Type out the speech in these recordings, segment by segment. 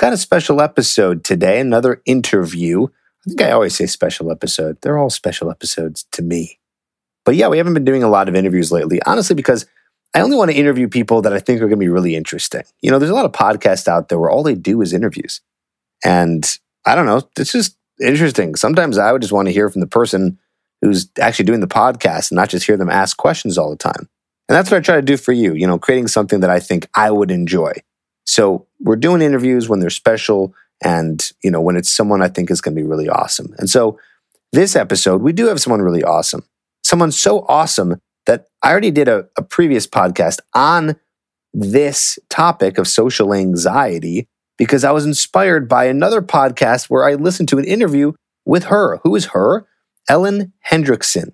Got a special episode today, another interview I think I always say special episode. They're all special episodes to me. But yeah, we haven't been doing a lot of interviews lately, honestly, because I only want to interview people that I think are going to be really interesting. You know, there's a lot of podcasts out there where all they do is interviews. And I don't know, it's just interesting. Sometimes I would just want to hear from the person who's actually doing the podcast and not just hear them ask questions all the time. And that's what I try to do for you, you know, creating something that I think I would enjoy. So we're doing interviews when they're special and you know when it's someone i think is going to be really awesome. And so this episode we do have someone really awesome someone so awesome that i already did a, a previous podcast on this topic of social anxiety because i was inspired by another podcast where i listened to an interview with her. Who is her? Ellen Hendriksen.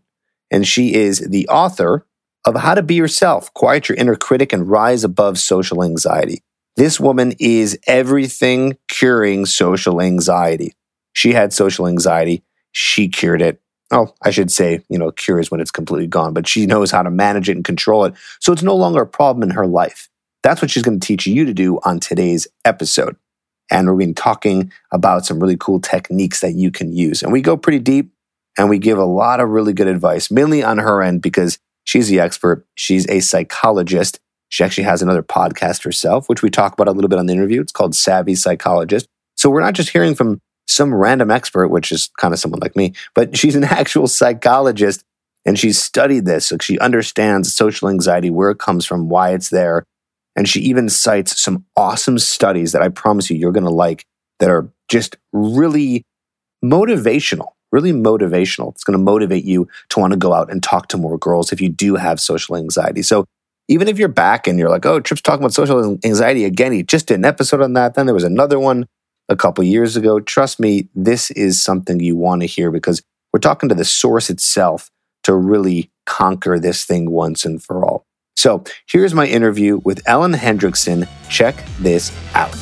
and she is the author of how to be yourself quiet your inner critic and rise above social anxiety this woman is everything curing social anxiety. She had social anxiety. She cured it. Oh, I should say, you know, cures when it's completely gone, but she knows how to manage it and control it. So it's no longer a problem in her life. That's what she's going to teach you to do on today's episode. And we're going to be talking about some really cool techniques that you can use. And we go pretty deep and we give a lot of really good advice, mainly on her end because she's the expert. She's a psychologist she actually has another podcast herself, which we talk about a little bit on the interview. It's called Savvy Psychologist. So we're not just hearing from some random expert, which is kind of someone like me, but she's an actual psychologist and she's studied this. So she understands social anxiety, where it comes from, why it's there. And she even cites some awesome studies that I promise you you're going to like that are just really motivational, really motivational. It's going to motivate you to want to go out and talk to more girls if you do have social anxiety. So even if you're back and you're like, oh, Trip's talking about social anxiety again, he just did an episode on that. Then there was another one a couple years ago. Trust me, this is something you want to hear because we're talking to the source itself to really conquer this thing once and for all. So here's my interview with Ellen Hendriksen. Check this out.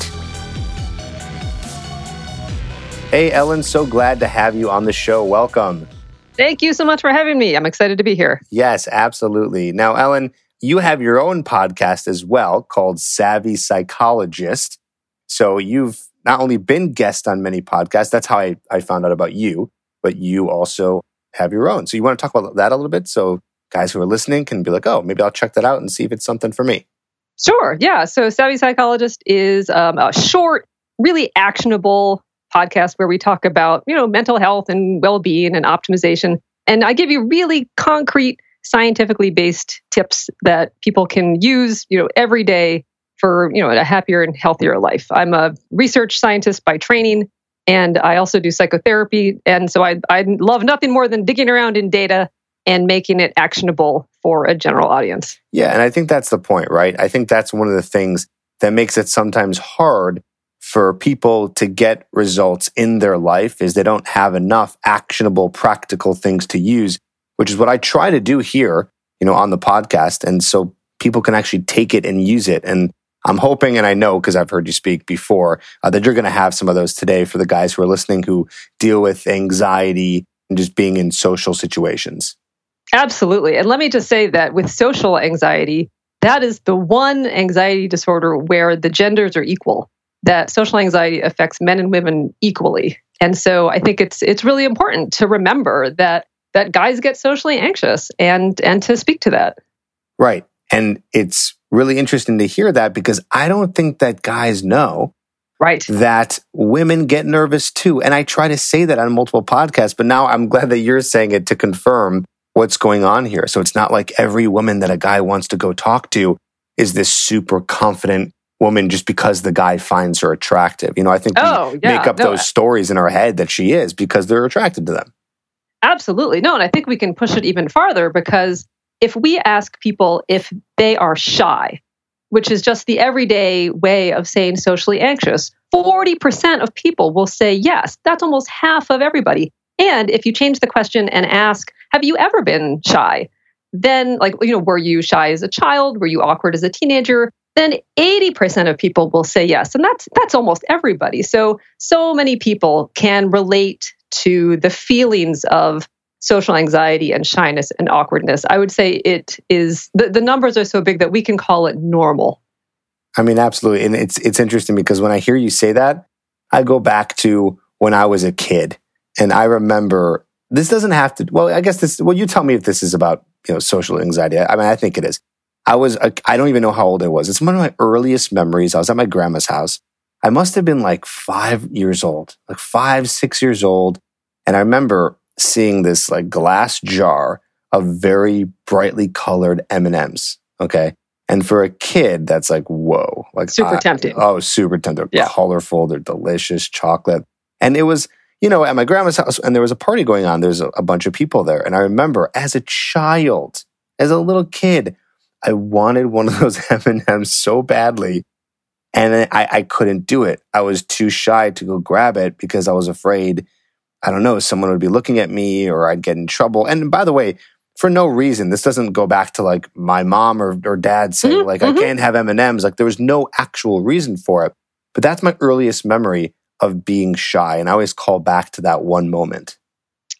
Hey, Ellen, so glad to have you on the show. Welcome. Thank you so much for having me. I'm excited to be here. Yes, absolutely. Now, Ellen, you have your own podcast as well called Savvy Psychologist. So you've not only been guest on many podcasts, that's how I, I found out about you, but you also have your own. So you want to talk about that a little bit? So guys who are listening can be like, oh, maybe I'll check that out and see if it's something for me. Sure. Yeah. So Savvy Psychologist is um, a short, really actionable podcast where we talk about, you know, mental health and well-being and optimization. And I give you really concrete scientifically based tips that people can use, you know, every day for, you know, a happier and healthier life. I'm a research scientist by training and I also do psychotherapy and so I I love nothing more than digging around in data and making it actionable for a general audience. Yeah, and I think that's the point, right? I think that's one of the things that makes it sometimes hard for people to get results in their life is they don't have enough actionable practical things to use which is what I try to do here, you know, on the podcast. And so people can actually take it and use it. And I'm hoping, and I know because I've heard you speak before, uh, that you're going to have some of those today for the guys who are listening who deal with anxiety and just being in social situations. Absolutely. And let me just say that with social anxiety, that is the one anxiety disorder where the genders are equal. That social anxiety affects men and women equally. And so I think it's it's really important to remember that that guys get socially anxious and and to speak to that. Right. And it's really interesting to hear that because I don't think that guys know right. that women get nervous too. And i try to say that on multiple podcasts but now i'm glad that you're saying it to confirm what's going on here. So it's not like every woman that a guy wants to go talk to is this super confident woman just because the guy finds her attractive. You know i think oh, we yeah, make up no, those stories in our head that she is because they're attracted to them Absolutely. No, and I think we can push it even farther because if we ask people if they are shy, which is just the everyday way of saying socially anxious, 40% of people will say yes. That's almost half of everybody. And if you change the question and ask, have you ever been shy? Then, like, you know, were you shy as a child? Were you awkward as a teenager? Then 80% of people will say yes. And that's that's almost everybody. So so many people can relate to the feelings of social anxiety and shyness and awkwardness. I would say it is the, the numbers are so big that we can call it normal. I mean, absolutely. And it's it's interesting because when I hear you say that, I go back to when I was a kid. And I remember this doesn't have to well, I guess this well, you tell me if this is about, you know, social anxiety. I mean, I think it is. I was I don't even know how old I was. It's one of my earliest memories. I was at my grandma's house. I must have been like five years old, like five, six years old. And I remember seeing this like glass jar of very brightly colored M&Ms. Okay. And for a kid, that's like, whoa. Like super I, tempting. Oh, super tempting. They're yeah. colorful, they're delicious, chocolate. And it was, you know, at my grandma's house, and there was a party going on. There's a, a bunch of people there. And I remember as a child, as a little kid, I wanted one of those M&Ms so badly. And I, I couldn't do it. I was too shy to go grab it because I was afraid I don't know, someone would be looking at me or I'd get in trouble. And by the way, for no reason, this doesn't go back to like my mom or, or dad saying mm-hmm, like mm-hmm. I can't have M&Ms. Like there was no actual reason for it. But that's my earliest memory of being shy. And I always call back to that one moment.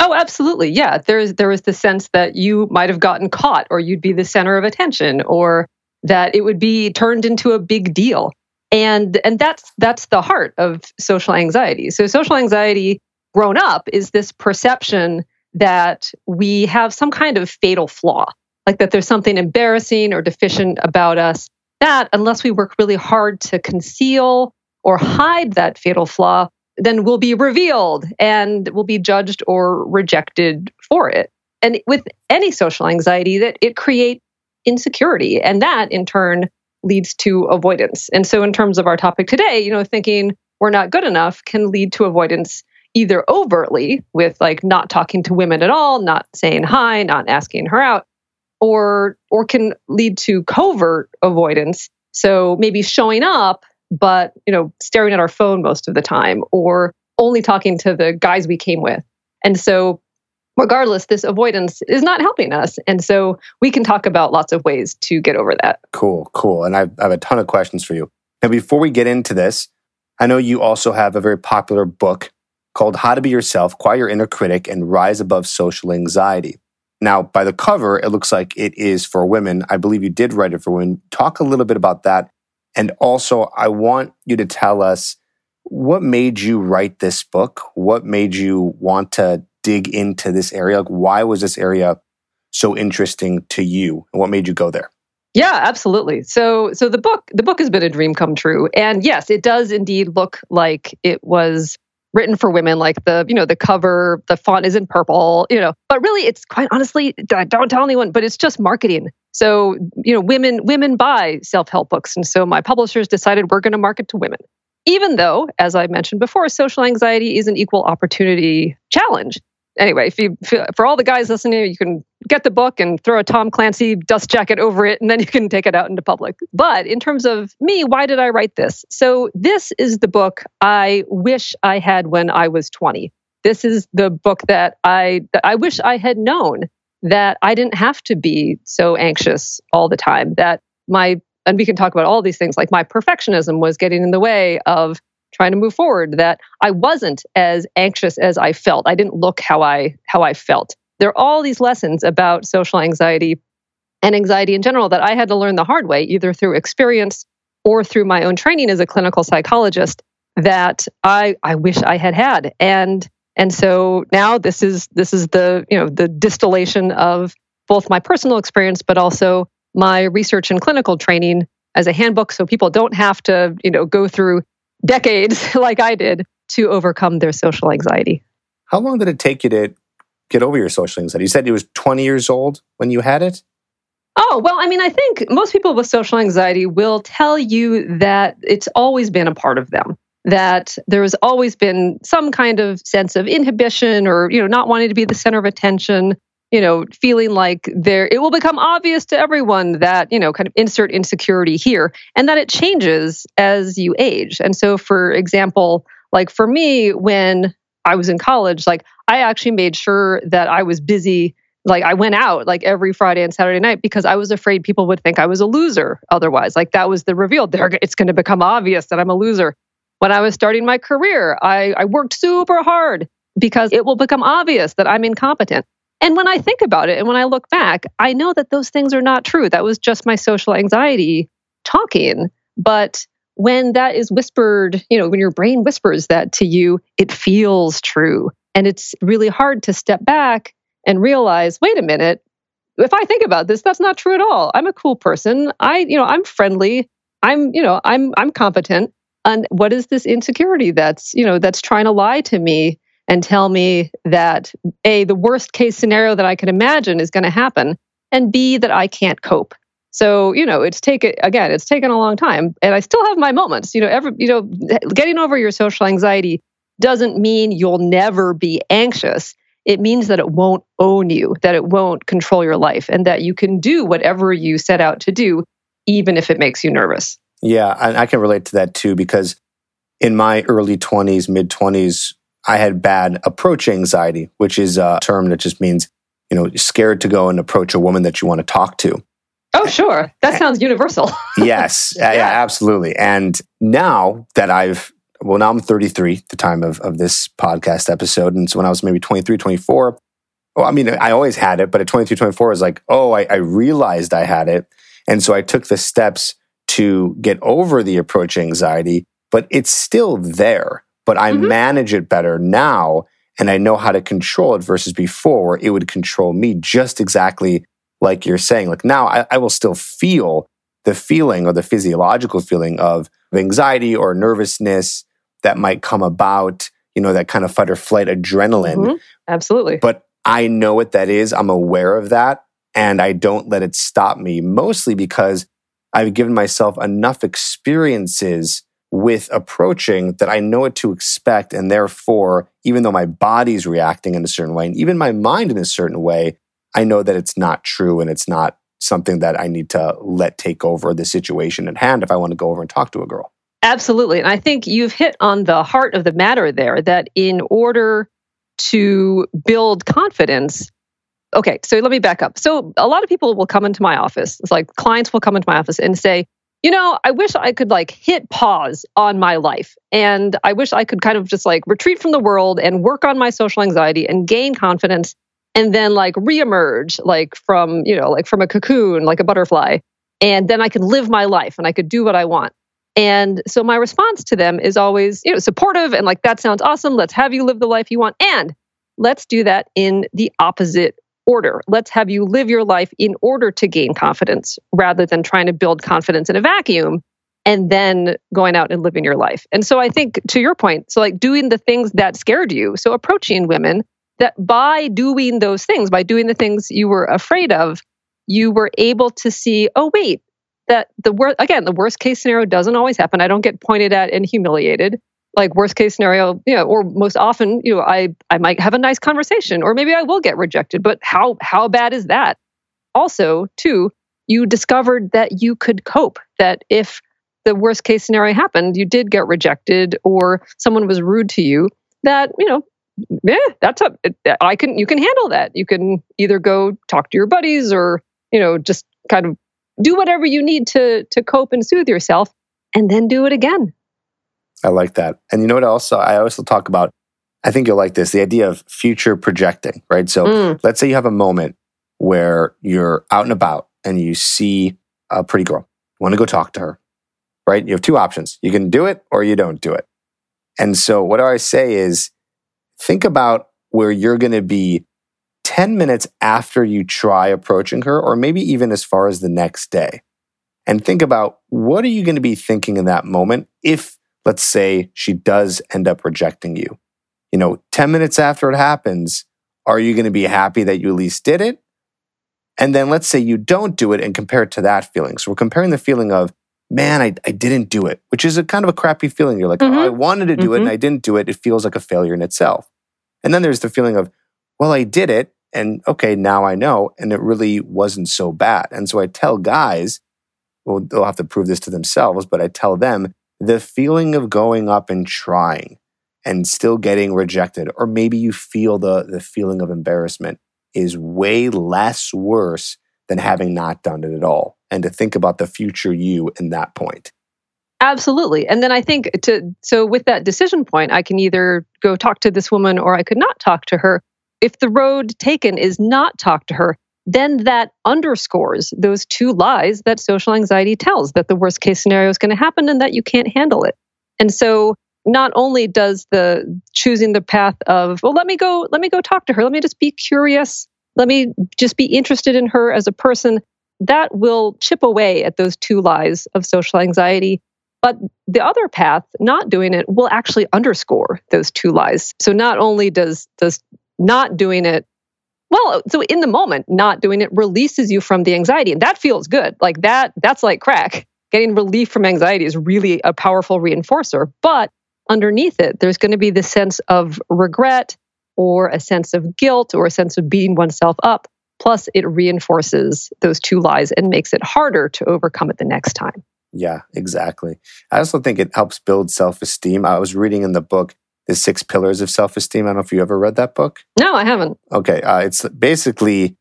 Oh, absolutely. Yeah. There's there was the sense that you might have gotten caught or you'd be the center of attention or that it would be turned into a big deal. And and that's that's the heart of social anxiety. So social anxiety grown up is this perception that we have some kind of fatal flaw, like that there's something embarrassing or deficient about us. That, unless we work really hard to conceal or hide that fatal flaw, then will be revealed and will be judged or rejected for it. And with any social anxiety, that it creates insecurity, and that in turn leads to avoidance. And so, in terms of our topic today, you know, thinking we're not good enough can lead to avoidance either overtly with like not talking to women at all, not saying hi, not asking her out, or or can lead to covert avoidance. So maybe showing up but, you know, staring at our phone most of the time or only talking to the guys we came with. And so regardless, this avoidance is not helping us. And so we can talk about lots of ways to get over that. Cool, cool. And I have a ton of questions for you. Now, before we get into this, I know you also have a very popular book called How to Be Yourself, Quiet Your Inner Critic, and Rise Above Social Anxiety. Now, by the cover, it looks like it is for women. I believe you did write it for women. Talk a little bit about that. And also, I want you to tell us what made you write this book? What made you want to dig into this area? Like, why was this area so interesting to you? And what made you go there? Yeah, absolutely. So so the book the book has been a dream come true. And yes, it does indeed look like it was written for women like the you know the cover the font is in purple you know. But really it's quite honestly don't tell anyone but it's just marketing. So you know women women buy self-help books. And so my publishers decided we're going to market to women. Even though as i mentioned before social anxiety is an equal opportunity challenge anyway, if you for all the guys listening, you can get the book and throw a Tom Clancy dust jacket over it, and then you can take it out into public. But in terms of me, why did I write this? So this is the book I wish I had when I was 20. This is the book that I that I wish I had known that I didn't have to be so anxious all the time. That my and we can talk about all these things like my perfectionism was getting in the way of trying to move forward that I wasn't as anxious as I felt. I didn't look how I how I felt. There are all these lessons about social anxiety and anxiety in general that I had to learn the hard way, either through experience or through my own training as a clinical psychologist that I I wish I had had. And and so now this is this is the, you know, the distillation of both my personal experience but also my research and clinical training as a handbook so people don't have to, you know, go through decades like I did to overcome their social anxiety. How long did it take you to get over your social anxiety? You said you was 20 years old when you had it? Oh, well, I mean, I think most people with social anxiety will tell you that it's always been a part of them. That there has always been some kind of sense of inhibition or, you know, not wanting to be the center of attention. You know, feeling like there it will become obvious to everyone that, you know, kind of insert insecurity here and that it changes as you age. And so for example, like for me when I was in college, like I actually made sure that I was busy like I went out like every Friday and Saturday night because I was afraid people would think I was a loser otherwise. Like that was the reveal. There it's going to become obvious that I'm a loser. When I was starting my career, I, I worked super hard because it will become obvious that I'm incompetent. And when I think about it and when I look back, I know that those things are not true. That was just my social anxiety talking. But when that is whispered, you know, when your brain whispers that to you, it feels true. And it's really hard to step back and realize, wait a minute, if I think about this, that's not true at all. I'm a cool person. I, you know, I'm friendly. I'm, you know, I'm I'm competent. And what is this insecurity that's, you know, that's trying to lie to me and tell me that A, the worst case scenario that I can imagine is going to happen, and B, that I can't cope. So, you know, it's taken again, it's taken a long time. And I still have my moments. You know, every you know, getting over your social anxiety doesn't mean you'll never be anxious. It means that it won't own you, that it won't control your life, and that you can do whatever you set out to do, even if it makes you nervous. Yeah, I can relate to that too because in my early 20s, mid 20s, I had bad approach anxiety, which is a term that just means, you know, scared to go and approach a woman that you want to talk to. Oh, sure. That sounds universal. yes, yeah. yeah, absolutely. And now that I've, well, now I'm 33 the time of, of this podcast episode. And so when I was maybe 23, 24, well, I mean, I always had it, but at 23, 24, I was like, oh, I, I realized I had it. And so I took the steps to get over the approach anxiety, but it's still there but I mm-hmm. manage it better now and I know how to control it versus before where it would control me just exactly like you're saying. Like now I, I will still feel the feeling or the physiological feeling of anxiety or nervousness that might come about, you know, that kind of fight or flight adrenaline. Mm-hmm. Absolutely. But I know what that is. I'm aware of that. And I don't let it stop me, mostly because I've given myself enough experiences with approaching that I know what to expect. And therefore, even though my body's reacting in a certain way and even my mind in a certain way, I know that it's not true and it's not something that I need to let take over the situation at hand if I want to go over and talk to a girl. Absolutely. And I think you've hit on the heart of the matter there that in order to build confidence, okay, so let me back up. So a lot of people will come into my office. It's like clients will come into my office and say, you know, I wish I could like hit pause on my life. And I wish I could kind of just like retreat from the world and work on my social anxiety and gain confidence and then like reemerge like from, you know, like from a cocoon, like a butterfly. And then I could live my life and I could do what I want. And so my response to them is always, you know, supportive and like, that sounds awesome. Let's have you live the life you want. And let's do that in the opposite order. Let's have you live your life in order to gain confidence rather than trying to build confidence in a vacuum and then going out and living your life. And so I think to your point, so like doing the things that scared you, so approaching women that by doing those things, by doing the things you were afraid of, you were able to see, oh, wait, that the worst, again, the worst case scenario doesn't always happen. I don't get pointed at and humiliated like worst case scenario, you know, or most often, you know, I I might have a nice conversation or maybe I will get rejected, but how how bad is that? Also, too, you discovered that you could cope, that if the worst case scenario happened, you did get rejected or someone was rude to you, that, you know, yeah, that's a I can you can handle that. You can either go talk to your buddies or, you know, just kind of do whatever you need to to cope and soothe yourself and then do it again I like that. And you know what else I also talk about? I think you'll like this the idea of future projecting, right? So mm. let's say you have a moment where you're out and about and you see a pretty girl, you want to go talk to her, right? You have two options. You can do it or you don't do it. And so what I say is think about where you're going to be 10 minutes after you try approaching her, or maybe even as far as the next day. And think about what are you going to be thinking in that moment if let's say she does end up rejecting you. You know, 10 minutes after it happens, are you going to be happy that you at least did it? And then let's say you don't do it and compare it to that feeling. So we're comparing the feeling of, man, I, I didn't do it, which is a kind of a crappy feeling. You're like, mm-hmm. oh, I wanted to do mm-hmm. it and mm-hmm. I didn't do it. It feels like a failure in itself. And then there's the feeling of, well, I did it And okay, now I know. And it really wasn't so bad. And so I tell guys, well, they'll have to prove this to themselves, but I tell them the feeling of going up and trying and still getting rejected, or maybe you feel the, the feeling of embarrassment is way less worse than having not done it at all. And to think about the future you in that point. Absolutely. And then I think to so with that decision point, I can either go talk to this woman or I could not talk to her. If the road taken is not talk to her, then that underscores those two lies that social anxiety tells that the worst case scenario is going to happen and that you can't handle it. And so not only does the choosing the path of, well, let me go, let me go talk to her, let me just be curious, let me just be interested in her as a person, that will chip away at those two lies of social anxiety. But the other path, not doing it, will actually underscore those two lies. So not only does does not doing it well, so in the moment, not doing it releases you from the anxiety. And that feels good. Like that, that's like crack. Getting relief from anxiety is really a powerful reinforcer. But underneath it, there's going to be the sense of regret or a sense of guilt or a sense of beating oneself up. Plus, it reinforces those two lies and makes it harder to overcome it the next time. Yeah, exactly. I also think it helps build self esteem. I was reading in the book the Six Pillars of Self Esteem. I don't know if you ever read that book. No, I haven't. Okay. Uh, it's basically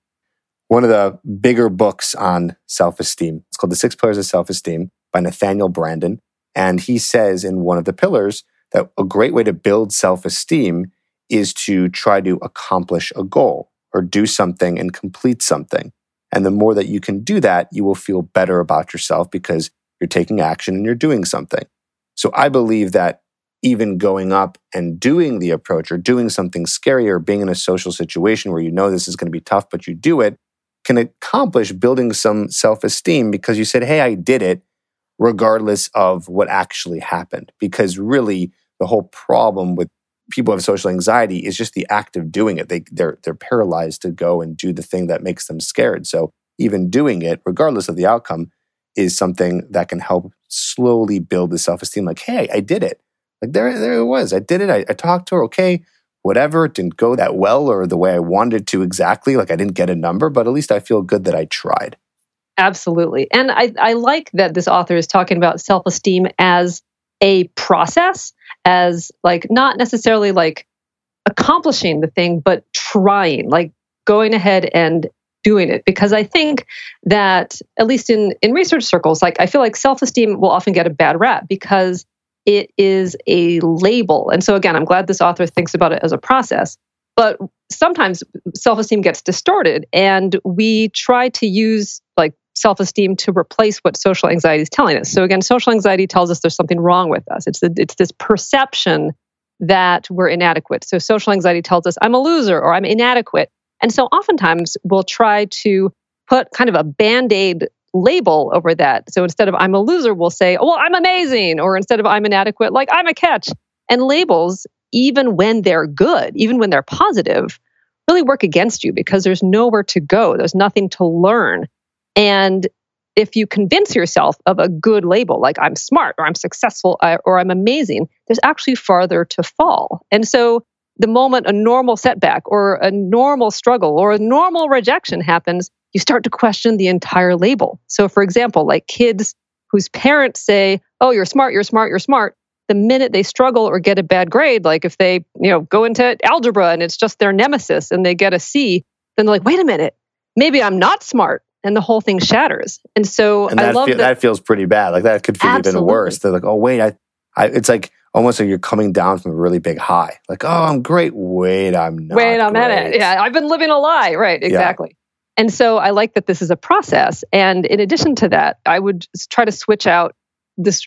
one of the bigger books on self esteem. It's called The Six Pillars of Self Esteem by Nathaniel Branden. And he says in one of the pillars that a great way to build self esteem is to try to accomplish a goal or do something and complete something. And the more that you can do that, you will feel better about yourself because you're taking action and you're doing something. So I believe that even going up and doing the approach or doing something scary or being in a social situation where you know this is going to be tough, but you do it can accomplish building some self esteem because you said, Hey, I did it, regardless of what actually happened. Because really, the whole problem with people who have social anxiety is just the act of doing it. They, they're, they're paralyzed to go and do the thing that makes them scared. So even doing it, regardless of the outcome, is something that can help slowly build the self esteem. Like, hey, I did it. Like there, there it was. I did it. I, I talked to her. Okay, whatever. It didn't go that well or the way I wanted to exactly. Like I didn't get a number, but at least I feel good that I tried. Absolutely. And I, I like that this author is talking about self esteem as a process, as like not necessarily like accomplishing the thing, but trying, like going ahead and doing it. Because I think that, at least in, in research circles, like I feel like self esteem will often get a bad rap because it is a label. And so, again, I'm glad this author thinks about it as a process. But sometimes self esteem gets distorted, and we try to use like self esteem to replace what social anxiety is telling us. So, again, social anxiety tells us there's something wrong with us. It's, it's this perception that we're inadequate. So, social anxiety tells us I'm a loser or I'm inadequate. And so, oftentimes, we'll try to put kind of a band aid label over that. So instead of I'm a loser, we'll say, oh, well, I'm amazing. Or instead of I'm inadequate, like I'm a catch. And labels, even when they're good, even when they're positive, really work against you because there's nowhere to go. There's nothing to learn. And if you convince yourself of a good label, like I'm smart or I'm successful or I'm amazing, there's actually farther to fall. And so the moment a normal setback or a normal struggle or a normal rejection happens, you start to question the entire label. So, for example, like kids whose parents say, Oh, you're smart, you're smart, you're smart. The minute they struggle or get a bad grade, like if they, you know, go into algebra and it's just their nemesis and they get a C, then they're like, wait a minute, maybe I'm not smart. And the whole thing shatters. And so and I love feel, that, that. feels pretty bad. Like that could feel Absolutely. even worse. They're like, oh, wait, I, I, it's like almost like you're coming down from a really big high. Like, oh, I'm great. Wait, I'm not. Wait, I'm at it. Yeah, I've been living a lie. Right, exactly. And so I like that this is a process. And in addition to that, I would try to switch out this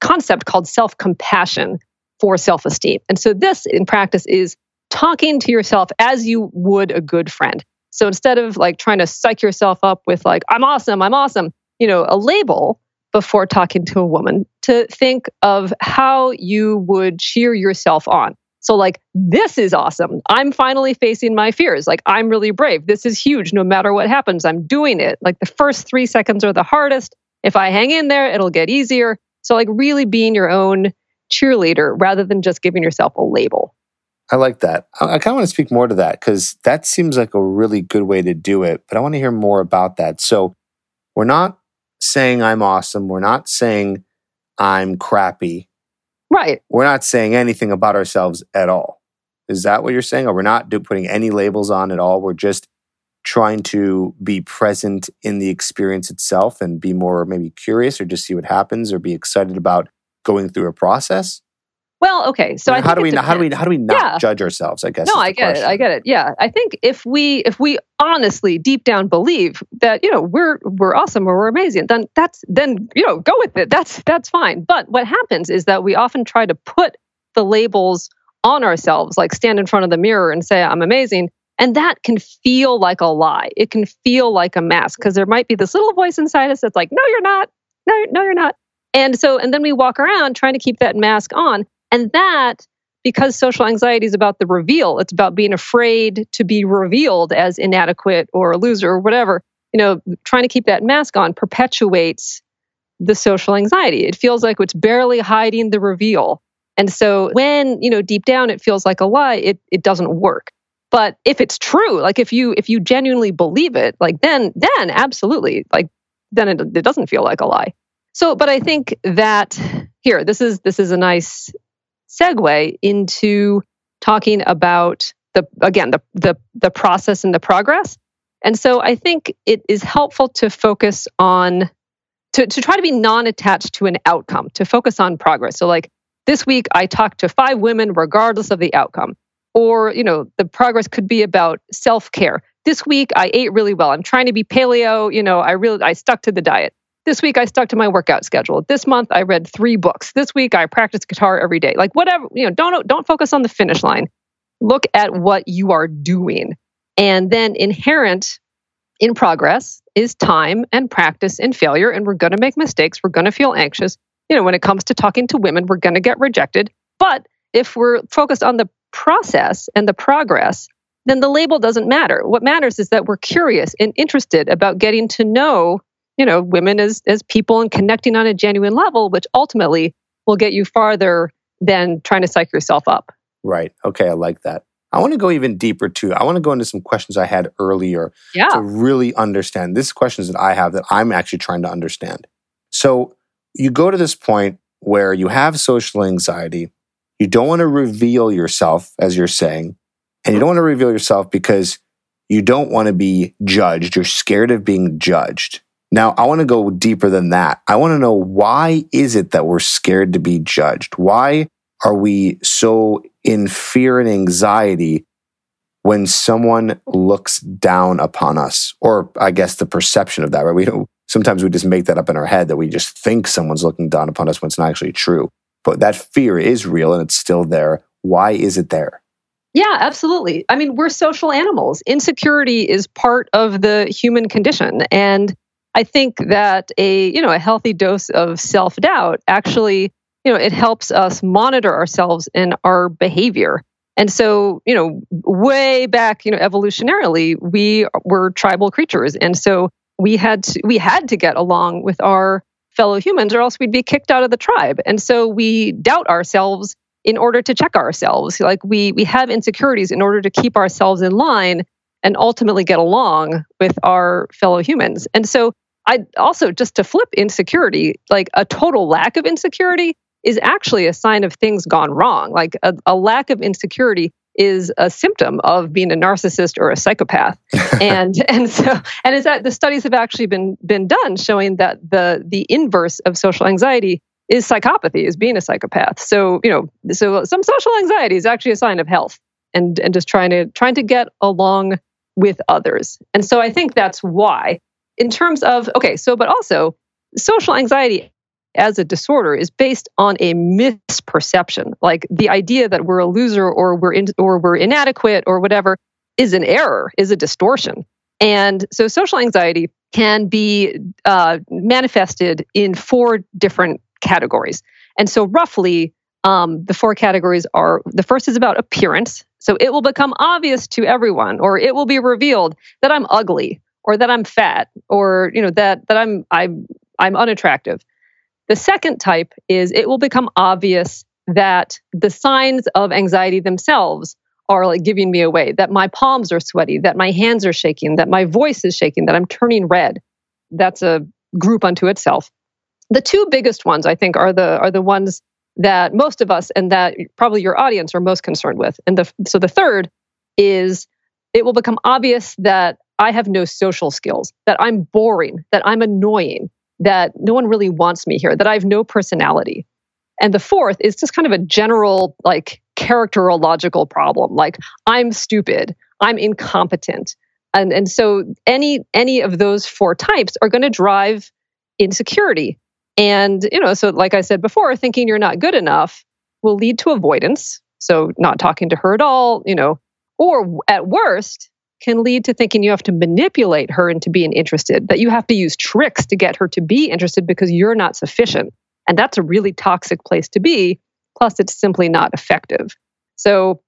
concept called self compassion for self esteem. And so this in practice is talking to yourself as you would a good friend. So instead of like trying to psych yourself up with like, I'm awesome, I'm awesome, you know, a label before talking to a woman, to think of how you would cheer yourself on. So, like, this is awesome. I'm finally facing my fears. Like, I'm really brave. This is huge. No matter what happens, I'm doing it. Like, the first three seconds are the hardest. If I hang in there, it'll get easier. So, like, really being your own cheerleader rather than just giving yourself a label. I like that. I, kind of want to speak more to that because that seems like a really good way to do it. But I want to hear more about that. So we're not saying I'm awesome. We're not saying I'm crappy. Right. We're not saying anything about ourselves at all. Is that what you're saying? Or we're not do, putting any labels on at all? We're just trying to be present in the experience itself and be more maybe curious or just see what happens or be excited about going through a process? Well, okay. So I how do we how do we how do we not yeah. judge ourselves? I guess. No, I get question. it. I get it. Yeah, I think if we if we honestly deep down believe that you know we're we're awesome or we're amazing, then that's then you know go with it. That's that's fine. But what happens is that we often try to put the labels on ourselves, like stand in front of the mirror and say I'm amazing, and that can feel like a lie. It can feel like a mask because there might be this little voice inside us that's like, no, you're not. No, no, you're not. And so, and then we walk around trying to keep that mask on. And that, because social anxiety is about the reveal, it's about being afraid to be revealed as inadequate or a loser or whatever, you know, trying to keep that mask on perpetuates the social anxiety. It feels like it's barely hiding the reveal. And so when, you know, deep down it feels like a lie, it, it doesn't work. But if it's true, like if you if you genuinely believe it, like then then absolutely, like then it, it doesn't feel like a lie. So, but I think that here, this is this is a nice segue into talking about the again the the the process and the progress. And so I think it is helpful to focus on to, to try to be non-attached to an outcome, to focus on progress. So like this week I talked to five women regardless of the outcome. Or, you know, the progress could be about self-care. This week I ate really well. I'm trying to be paleo, you know, I really I stuck to the diet. This week I stuck to my workout schedule. This month I read 3 books. This week I practiced guitar every day. Like whatever, you know, don't don't focus on the finish line. Look at what you are doing. And then inherent in progress is time and practice and failure and we're going to make mistakes, we're going to feel anxious. You know, when it comes to talking to women, we're going to get rejected. But if we're focused on the process and the progress, then the label doesn't matter. What matters is that we're curious and interested about getting to know, you know, women as as people and connecting on a genuine level, which ultimately will get you farther than trying to psych yourself up. Right. Okay, I like that. I want to go even deeper too. I want to go into some questions I had earlier yeah. to really understand. This questions that I have that I'm actually trying to understand. So you go to this point where you have social anxiety, you don't want to reveal yourself, as you're saying, and you don't want to reveal yourself because you don't want to be judged. You're scared of being judged. Now, I want to go deeper than that. I want to know why is it that we're scared to be judged? Why are we so in fear and anxiety when someone looks down upon us? Or I guess the perception of that, right? We don't, sometimes we just make that up in our head that we just think someone's looking down upon us when it's not actually true. But that fear is real and it's still there. Why is it there? Yeah, absolutely. I mean, we're social animals. Insecurity is part of the human condition. And I think that a, you know, a healthy dose of self-doubt actually, you know, it helps us monitor ourselves and our behavior. And so, you know, way back, you know, evolutionarily, we were tribal creatures. And so we had to, we had to get along with our fellow humans, or else we'd be kicked out of the tribe. And so we doubt ourselves in order to check ourselves. Like we we have insecurities in order to keep ourselves in line and ultimately get along with our fellow humans. And so I also just to flip insecurity, like a total lack of insecurity is actually a sign of things gone wrong. Like a, a lack of insecurity is a symptom of being a narcissist or a psychopath. and and so and is that the studies have actually been been done showing that the the inverse of social anxiety is psychopathy, is being a psychopath. So, you know, so some social anxiety is actually a sign of health and and just trying to trying to get along with others. And so I think that's why in terms of okay, so but also social anxiety as a disorder is based on a misperception. Like the idea that we're a loser or we're in, or we're inadequate or whatever is an error, is a distortion. And so social anxiety can be uh, manifested in four different categories. And so roughly um, the four categories are the first is about appearance. So it will become obvious to everyone, or it will be revealed that I'm ugly, or that I'm fat, or you know that that I'm I'm I'm unattractive. The second type is it will become obvious that the signs of anxiety themselves are like giving me away, that my palms are sweaty, that my hands are shaking, that my voice is shaking, that I'm turning red. That's a group unto itself. The two biggest ones I think are the are the ones that most of us and that probably your audience are most concerned with. And the so the third is it will become obvious that I have no social skills, that I'm boring, that I'm annoying, that no one really wants me here, that I have no personality. And the fourth is just kind of a general, like, characterological problem. Like, I'm stupid, I'm incompetent. And, and so any any of those four types are going to drive insecurity. And, you know, so like I said before, thinking you're not good enough will lead to avoidance. So not talking to her at all, you know, or at worst, can lead to thinking you have to manipulate her into being interested, that you have to use tricks to get her to be interested because you're not sufficient. And that's a really toxic place to be. Plus, it's simply not effective. So,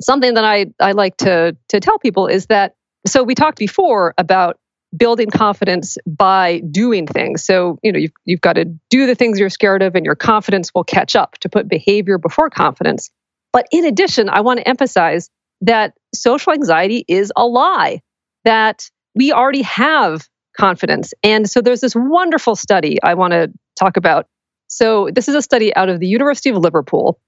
something that I, I like to, to tell people is that so we talked before about building confidence by doing things. So, you know, you've, you've got to do the things you're scared of, and your confidence will catch up to put behavior before confidence. But in addition, I want to emphasize that social anxiety is a lie, that we already have confidence. And so there's this wonderful study I want to talk about. So, this is a study out of the University of Liverpool,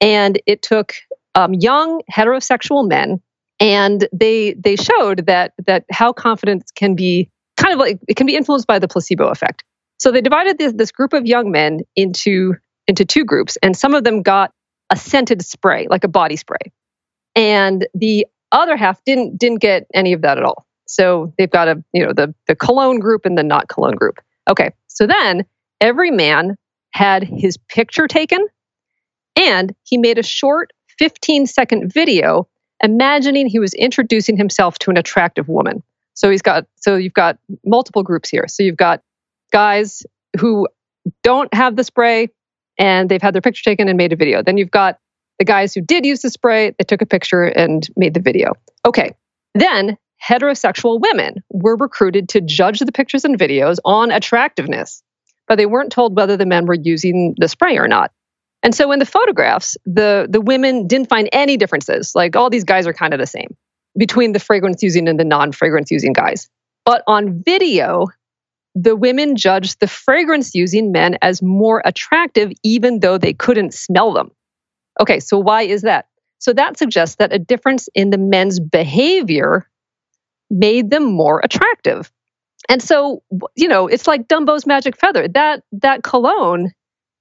and it took um, young heterosexual men, and they they showed that that how confidence can be kind of like it can be influenced by the placebo effect. So they divided this, this group of young men into into two groups, and some of them got a scented spray, like a body spray and the other half didn't didn't get any of that at all. So they've got a you know the the cologne group and the not cologne group. Okay, so then every man had his picture taken, and he made a short 15 second video imagining he was introducing himself to an attractive woman. So he's got so you've got multiple groups here. So you've got guys who don't have the spray and they've had their picture taken and made a video. Then you've got the guys who did use the spray, they took a picture and made the video. Okay. Then heterosexual women were recruited to judge the pictures and videos on attractiveness, but they weren't told whether the men were using the spray or not. And so in the photographs, the, the women didn't find any differences. Like all these guys are kind of the same between the fragrance using and the non fragrance using guys. But on video, the women judged the fragrance using men as more attractive, even though they couldn't smell them. Okay, so why is that? So that suggests that a difference in the men's behavior made them more attractive. And so, you know, it's like Dumbo's magic feather. That that cologne,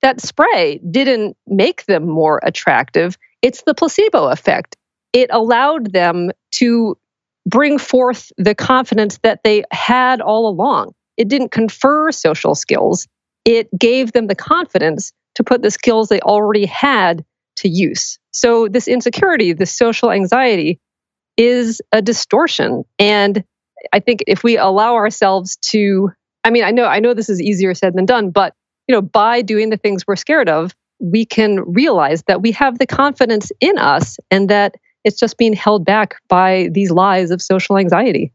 that spray didn't make them more attractive. It's the placebo effect. It allowed them to bring forth the confidence that they had all along. It didn't confer social skills. It gave them the confidence to put the skills they already had to use. So, this insecurity, this social anxiety, is a distortion. And I think if we allow ourselves to, I mean, I know, I know this is easier said than done, but you know, by doing the things we're scared of, we can realize that we have the confidence in us and that it's just being held back by these lies of social anxiety.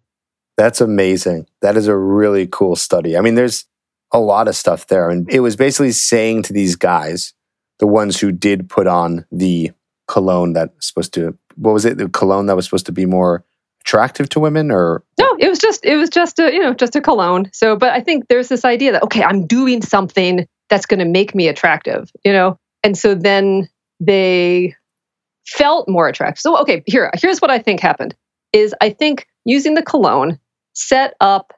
That's amazing. That is a really cool study. I mean, there's a lot of stuff there. And it was basically saying to these guys, the ones who did put on the cologne that's supposed to what was it the cologne that was supposed to be more attractive to women or? No it was just it was just a you know just a cologne. So but i think there's this idea that okay i'm doing something that's going to make me attractive you know? And so then they felt more attractive. So okay here here's what i think happened is i think using the cologne set up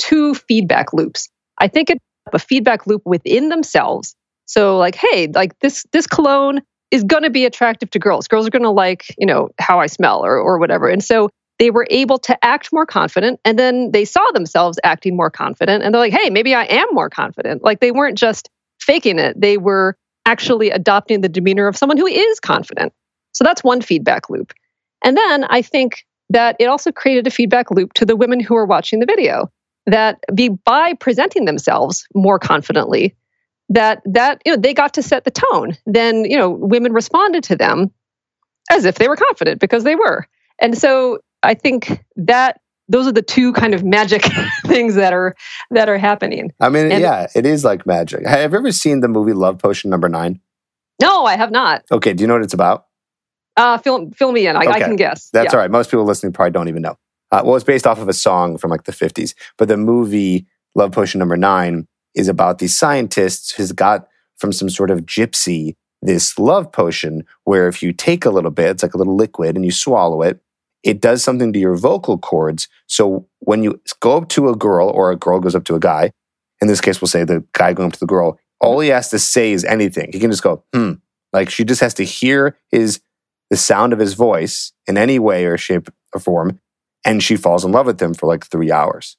two feedback loops. I think it a feedback loop within themselves so like, hey, like this this cologne is going to be attractive to girls. Girls are going to like, you know, how I smell or or whatever. And so they were able to act more confident and then they saw themselves acting more confident and they're like, "Hey, maybe I am more confident." Like they weren't just faking it. They were actually adopting the demeanor of someone who is confident. So that's one feedback loop. And then I think that it also created a feedback loop to the women who are watching the video that be by presenting themselves more confidently that that you know they got to set the tone then you know women responded to them as if they were confident because they were and so i think that those are the two kind of magic things that are that are happening i mean and yeah it is like magic have you ever seen the movie love potion number nine No, I have not. Okay, do you know what it's about? Uh, fill, fill me in. I, I can guess. That's yeah. all right. Most people listening probably don't even know. Uh, well, it's based off of a song from like the 50s, but the movie Love Potion Number Nine is about these scientists who's got from some sort of gypsy this love potion where if you take a little bit, it's like a little liquid, and you swallow it, it does something to your vocal cords. So when you go up to a girl or a girl goes up to a guy, in this case, we'll say the guy going up to the girl, all he has to say is anything. He can just go, hmm. Like she just has to hear his the sound of his voice in any way or shape or form, and she falls in love with him for like three hours.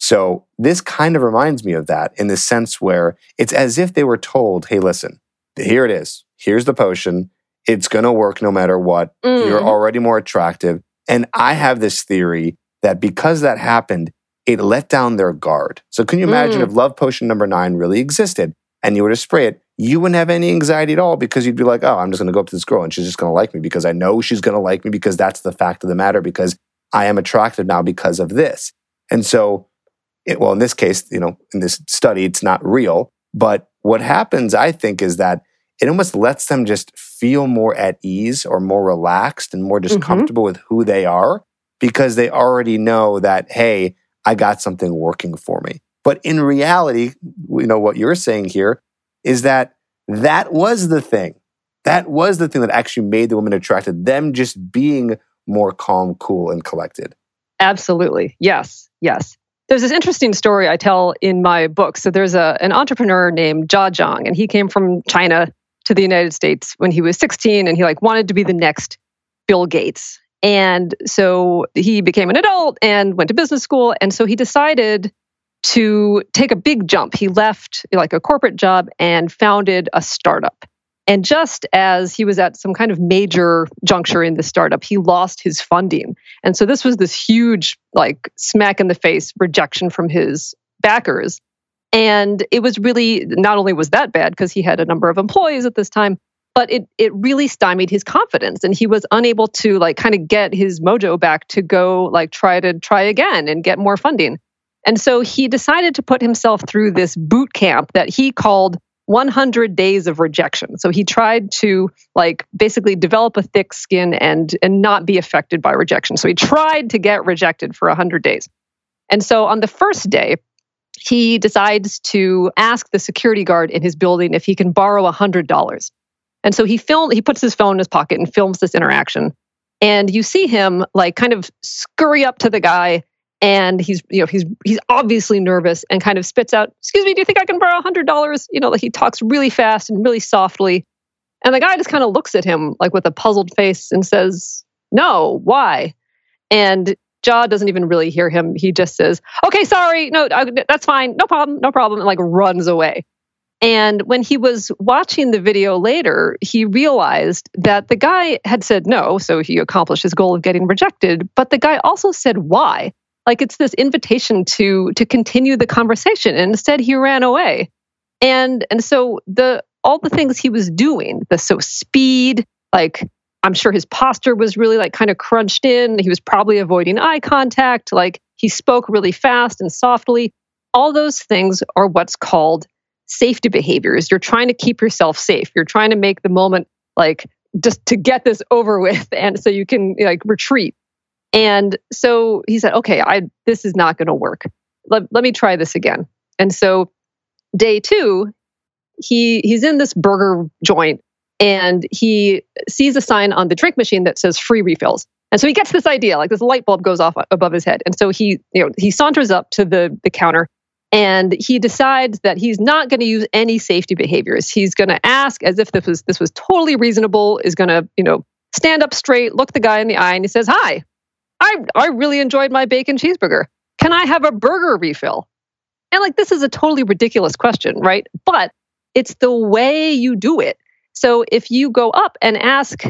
So this kind of reminds me of that in the sense where it's as if they were told, hey, listen, here it is. Here's the potion. It's going to work no matter what. Mm. You're already more attractive. And I have this theory that because that happened, it let down their guard. So can you imagine Mm. if love potion number nine really existed and you were to spray it, you wouldn't have any anxiety at all because you'd be like, oh, I'm just going to go up to this girl and she's just going to like me because I know she's going to like me because that's the fact of the matter because I am attractive now because of this. And so, it, well, in this case, you know, in this study, it's not real. But what happens, I think, is that it almost lets them just feel more at ease or more relaxed and more just Mhm. comfortable with who they are because they already know that, hey, I got something working for me. But in reality, you know, what you're saying here is that that was the thing. That was the thing that actually made the women attracted, them just being more calm, cool, and collected. Absolutely. Yes. Yes. There's this interesting story I tell in my book. So there's a an entrepreneur named Jia Jiang, and he came from China to the United States when he was 16, and he like wanted to be the next Bill Gates. And so he became an adult and went to business school, and so he decided to take a big jump. He left like a corporate job and founded a startup. And just as he was at some kind of major juncture in the startup, he lost his funding. And so this was this huge, like, smack in the face rejection from his backers. And it was really not only was that bad because he had a number of employees at this time, but it it really stymied his confidence and he was unable to like kind of get his mojo back to go like try to try again and get more funding. And so he decided to put himself through this boot camp that he called 100 days of rejection. So he tried to like basically develop a thick skin and and not be affected by rejection. So he tried to get rejected for 100 days. And so on the first day, he decides to ask the security guard in his building if he can borrow $100. And so he film he puts his phone in his pocket and films this interaction. And you see him like kind of scurry up to the guy and he's you know he's he's obviously nervous and kind of spits out excuse me do you think i can borrow $100 you know like he talks really fast and really softly. And the guy just kind of looks at him like with a puzzled face and says no why? And Jia doesn't even really hear him. He just says okay sorry. No that's fine. No problem. No problem. And like runs away. And when he was watching the video later, he realized that the guy had said no, so he accomplished his goal of getting rejected, but the guy also said why. Like it's this invitation to to continue the conversation and instead he ran away. And and so the all the things he was doing, the so speed, like I'm sure his posture was really like kind of crunched in. He was probably avoiding eye contact, like he spoke really fast and softly. All those things are what's called safety behaviors. You're trying to keep yourself safe. You're trying to make the moment like just to get this over with and so you can like retreat. And so he said, "Okay, I this is not going to work. Let, let me try this again." And so day 2, he he's in this burger joint and he sees a sign on the drink machine that says free refills. And so he gets this idea, like this light bulb goes off above his head. And so he, you know, he saunters up to the the counter and he decides that he's not going to use any safety behaviors. He's going to ask as if this was this was totally reasonable, is going to, you know, stand up straight, look the guy in the eye and he says, "Hi. I I really enjoyed my bacon cheeseburger. Can I have a burger refill?" And like this is a totally ridiculous question, right? But it's the way you do it. So if you go up and ask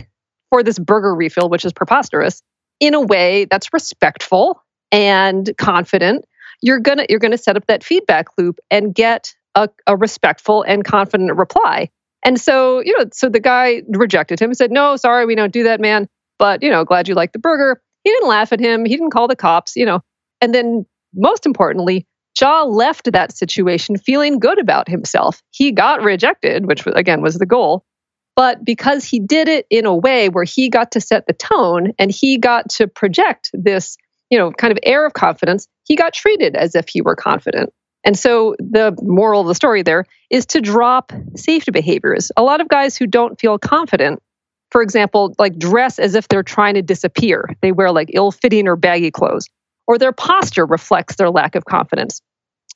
for this burger refill, which is preposterous, in a way that's respectful and confident, you're gonna you're gonna set up that feedback loop and get a, a respectful and confident reply. And so, you know, so the guy rejected him and said, No, sorry, we don't do that, man. But, you know, glad you like the burger. He didn't laugh at him. He didn't call the cops, you know. And then most importantly, Jia left that situation feeling good about himself. He got rejected, which again was the goal. But because he did it in a way where he got to set the tone and he got to project this, you know, kind of air of confidence, he got treated as if he were confident. And so the moral of the story there is to drop safety behaviors. A lot of guys who don't feel confident, for example, like dress as if they're trying to disappear. They wear like ill fitting or baggy clothes, or their posture reflects their lack of confidence.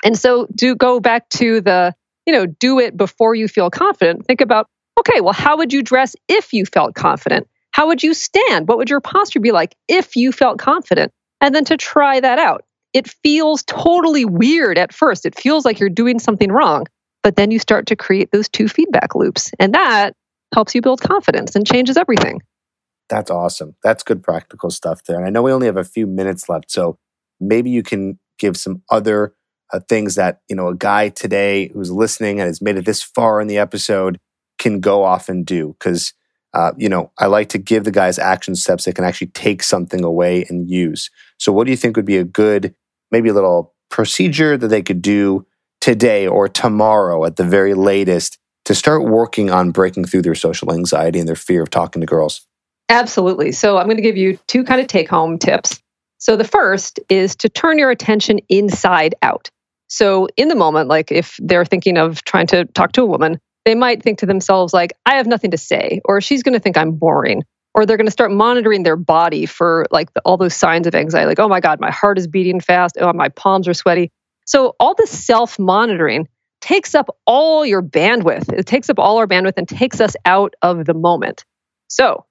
And so do go back to the, you know, do it before you feel confident. Think about, okay, well, how would you dress if you felt confident? How would you stand? What would your posture be like if you felt confident? And then to try that out it feels totally weird at first. It feels like you're doing something wrong. But then you start to create those two feedback loops. And that helps you build confidence and changes everything. That's awesome. That's good practical stuff there. And I know we only have a few minutes left. So maybe you can give some other uh, things that, you know, a guy today who's listening and has made it this far in the episode can go off and do. Because, uh, you know, I like to give the guys action steps they can actually take something away and use. So, what do you think would be a good maybe a little procedure that they could do today or tomorrow at the very latest to start working on breaking through their social anxiety and their fear of talking to girls? Absolutely. So I'm going to give you two kind of take home tips. So the first is to turn your attention inside out. So in the moment, like if they're thinking of trying to talk to a woman, they might think to themselves like I have nothing to say or she's going to think I'm boring or they're going to start monitoring their body for like the, all those signs of anxiety like oh my god my heart is beating fast oh my palms are sweaty so all this self monitoring takes up all your bandwidth. It takes up all our bandwidth and takes us out of the moment. So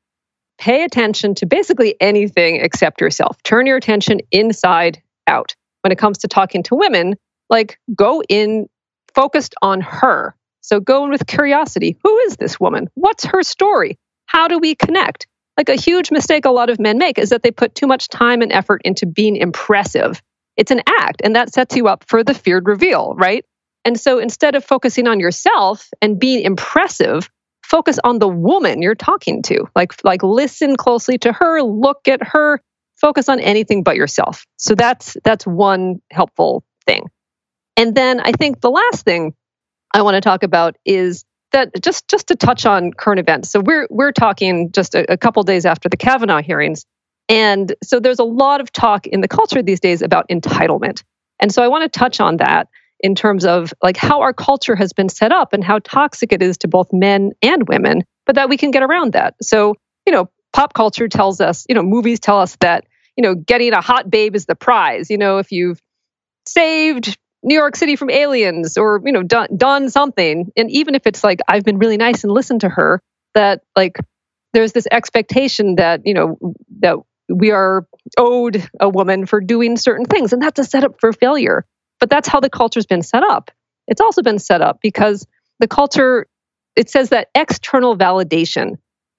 pay attention to basically anything except yourself. Turn your attention inside out. When it comes to talking to women like go in focused on her. So go in with curiosity. Who is this woman? What's her story? How do we connect? Like a huge mistake a lot of men make is that they put too much time and effort into being impressive. It's an act, and that sets you up for the feared reveal, right? And so instead of focusing on yourself and being impressive, focus on the woman you're talking to. Like, like listen closely to her, look at her, focus on anything but yourself. So that's that's one helpful thing. And then I think the last thing I want to talk about is that just just to touch on current events. So we're we're talking just a, a couple days after the Kavanaugh hearings, and so there's a lot of talk in the culture these days about entitlement. And so I want to touch on that in terms of like how our culture has been set up and how toxic it is to both men and women, but that we can get around that. So, you know, pop culture tells us, you know, movies tell us that, you know, getting a hot babe is the prize. You know, if you've saved New York City from aliens or, you know, done, done something. And even if it's like, I've been really nice and listened to her, that like there's this expectation that, you know, that we are owed a woman for doing certain things. And that's a setup for failure. But that's how the culture's been set up. It's also been set up because the culture, it says that external validation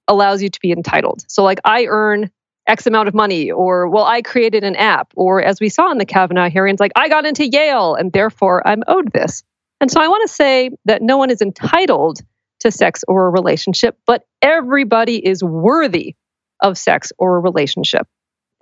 allows you to be entitled. So, like, I earn X amount of money, or well, I created an app, or as we saw in the Kavanaugh hearings, like I got into Yale and therefore I'm owed this. And so I want to say that no one is entitled to sex or a relationship, but everybody is worthy of sex or a relationship.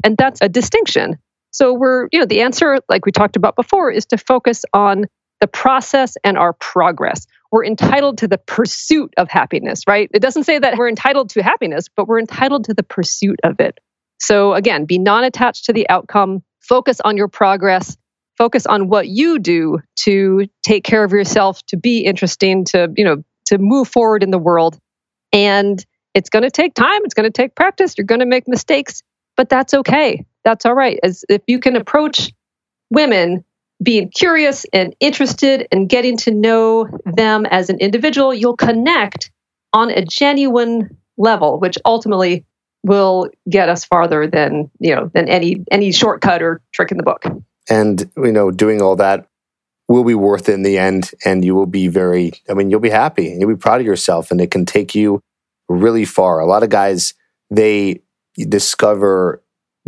And that's a distinction. So we're, you know, the answer, like we talked about before, is to focus on the process and our progress. We're entitled to the pursuit of happiness, right? It doesn't say that we're entitled to happiness, but we're entitled to the pursuit of it. So again, be non attached to the outcome, focus on your progress, focus on what you do to take care of yourself, to be interesting, to, you know, to move forward in the world. And it's going to take time, it's going to take practice, you're going to make mistakes, but that's okay. That's all right. As if you can approach women being curious and interested and getting to know them as an individual, you'll connect on a genuine level, which ultimately will get us farther than you know than any any shortcut or trick in the book. And you know, doing all that will be worth in the end, and you will be very. I mean, you'll be happy and you'll be proud of yourself, and it can take you really far. A lot of guys they discover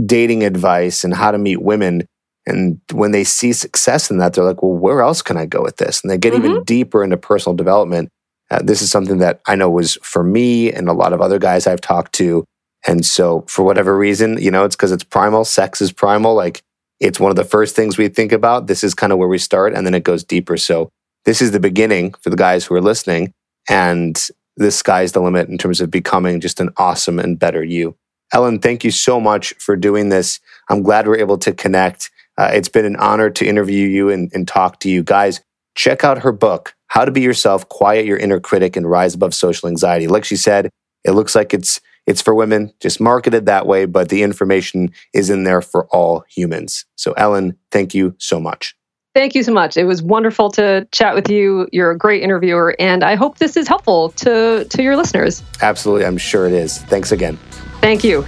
dating advice and how to meet women. And when they see success in that, they're like, well, where else can I go with this? And they get mm-hmm. even deeper into personal development. Uh, this is something that I know was for me and a lot of other guys I've talked to and so, for whatever reason, you know, it's because it's primal, sex is primal. Like, it's one of the first things we think about. This is kind of where we start, and then it goes deeper. So, this is the beginning for the guys who are listening. And the sky's the limit in terms of becoming just an awesome and better you. Ellen, thank you so much for doing this. I'm glad we're able to connect. Uh, it's been an honor to interview you and, and talk to you. Guys, check out her book, How to Be Yourself, Quiet Your Inner Critic, and Rise Above Social Anxiety. Like she said, it looks like it's it's for women, just marketed that way, but the information is in there for all humans. So, Ellen, thank you so much. Thank you so much. It was wonderful to chat with you. You're a great interviewer, and I hope this is helpful to, to your listeners. Absolutely. I'm sure it is. Thanks again. Thank you.